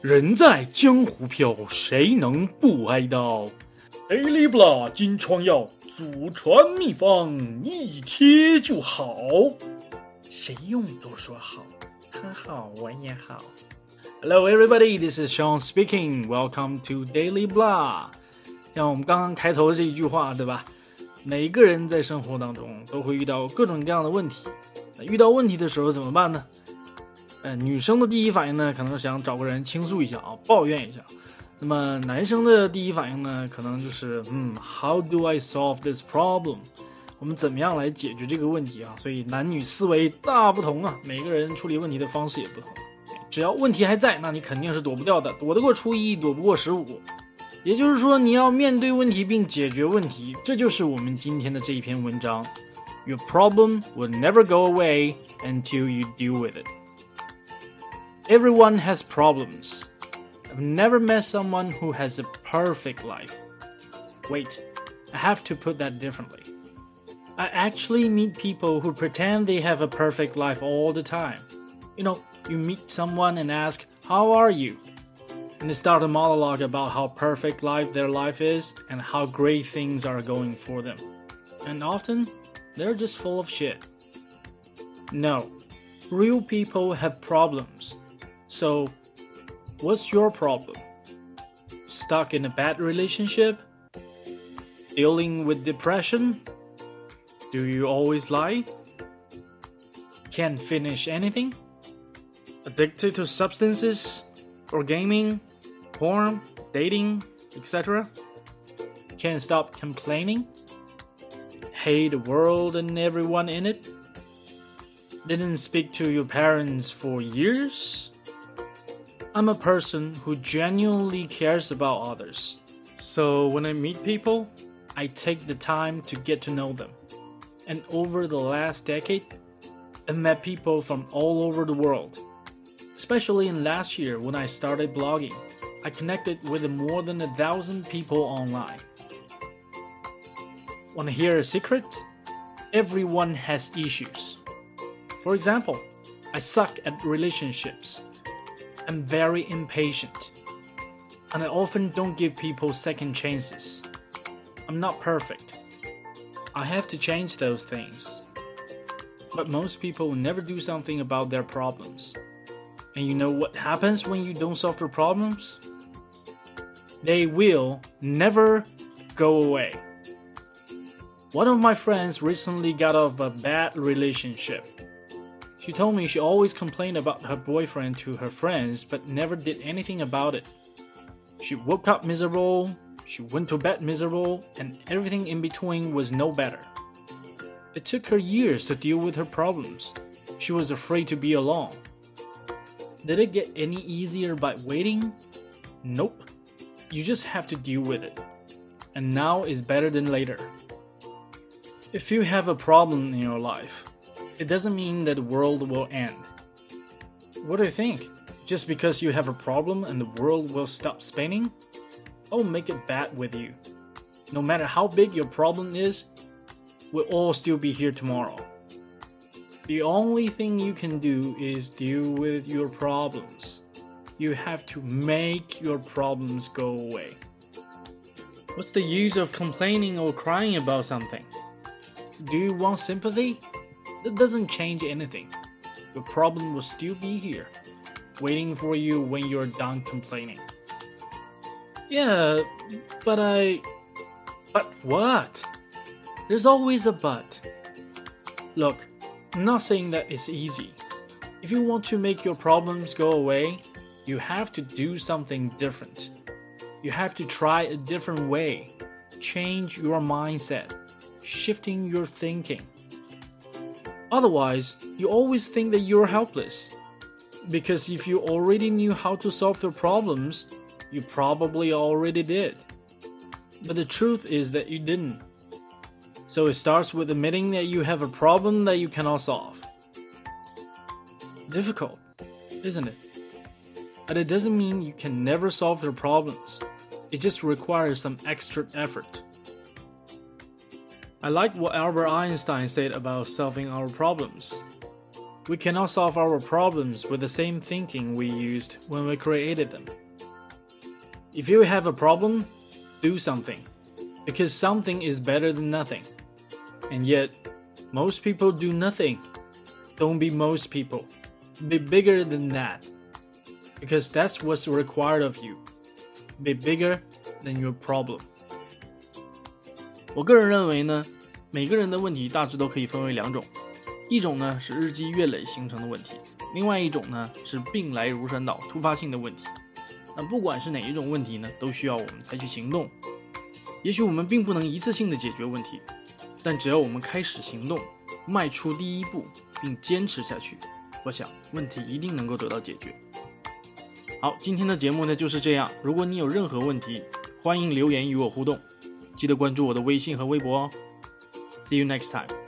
人在江湖飘，谁能不挨刀？Dailybla 金疮药，祖传秘方，一贴就好。谁用都说好，他好我也好。Hello everybody, this is Sean speaking. Welcome to Daily Blah。像我们刚刚开头这一句话，对吧？每个人在生活当中都会遇到各种各样的问题。那遇到问题的时候怎么办呢？呃，女生的第一反应呢，可能想找个人倾诉一下啊，抱怨一下。那么男生的第一反应呢，可能就是嗯，How do I solve this problem？我们怎么样来解决这个问题啊？所以男女思维大不同啊，每个人处理问题的方式也不同。只要问题还在，那你肯定是躲不掉的，躲得过初一，躲不过十五。也就是说，你要面对问题并解决问题，这就是我们今天的这一篇文章。Your problem will never go away until you deal with it. Everyone has problems. I've never met someone who has a perfect life. Wait, I have to put that differently. I actually meet people who pretend they have a perfect life all the time. You know, you meet someone and ask, How are you? And they start a monologue about how perfect life their life is and how great things are going for them. And often, they're just full of shit. No, real people have problems. So, what's your problem? Stuck in a bad relationship? Dealing with depression? Do you always lie? Can't finish anything? Addicted to substances? Or gaming? Porn? Dating? Etc.? Can't stop complaining? Hate the world and everyone in it? Didn't speak to your parents for years? I'm a person who genuinely cares about others. So when I meet people, I take the time to get to know them. And over the last decade, I've met people from all over the world. Especially in last year when I started blogging, I connected with more than a thousand people online. Want to hear a secret? Everyone has issues. For example, I suck at relationships. I'm very impatient. And I often don't give people second chances. I'm not perfect. I have to change those things. But most people never do something about their problems. And you know what happens when you don't solve your problems? They will never go away. One of my friends recently got out of a bad relationship. She told me she always complained about her boyfriend to her friends but never did anything about it. She woke up miserable, she went to bed miserable, and everything in between was no better. It took her years to deal with her problems. She was afraid to be alone. Did it get any easier by waiting? Nope. You just have to deal with it. And now is better than later. If you have a problem in your life, it doesn't mean that the world will end. What do you think? Just because you have a problem and the world will stop spinning? I'll make it bad with you. No matter how big your problem is, we'll all still be here tomorrow. The only thing you can do is deal with your problems. You have to make your problems go away. What's the use of complaining or crying about something? Do you want sympathy? That doesn't change anything. The problem will still be here, waiting for you when you're done complaining. Yeah, but I. But what? There's always a but. Look, I'm not saying that it's easy. If you want to make your problems go away, you have to do something different. You have to try a different way, change your mindset shifting your thinking. Otherwise, you always think that you're helpless. Because if you already knew how to solve your problems, you probably already did. But the truth is that you didn't. So it starts with admitting that you have a problem that you cannot solve. Difficult, isn't it? But it doesn't mean you can never solve your problems. It just requires some extra effort. I like what Albert Einstein said about solving our problems. We cannot solve our problems with the same thinking we used when we created them. If you have a problem, do something, because something is better than nothing. And yet, most people do nothing. Don't be most people. Be bigger than that. Because that's what's required of you. Be bigger than your problem. 我个人认为呢，每个人的问题大致都可以分为两种，一种呢是日积月累形成的问题，另外一种呢是病来如山倒、突发性的问题。那不管是哪一种问题呢，都需要我们采取行动。也许我们并不能一次性的解决问题，但只要我们开始行动，迈出第一步，并坚持下去，我想问题一定能够得到解决。好，今天的节目呢就是这样。如果你有任何问题，欢迎留言与我互动，记得关注我的微信和微博哦。See you next time.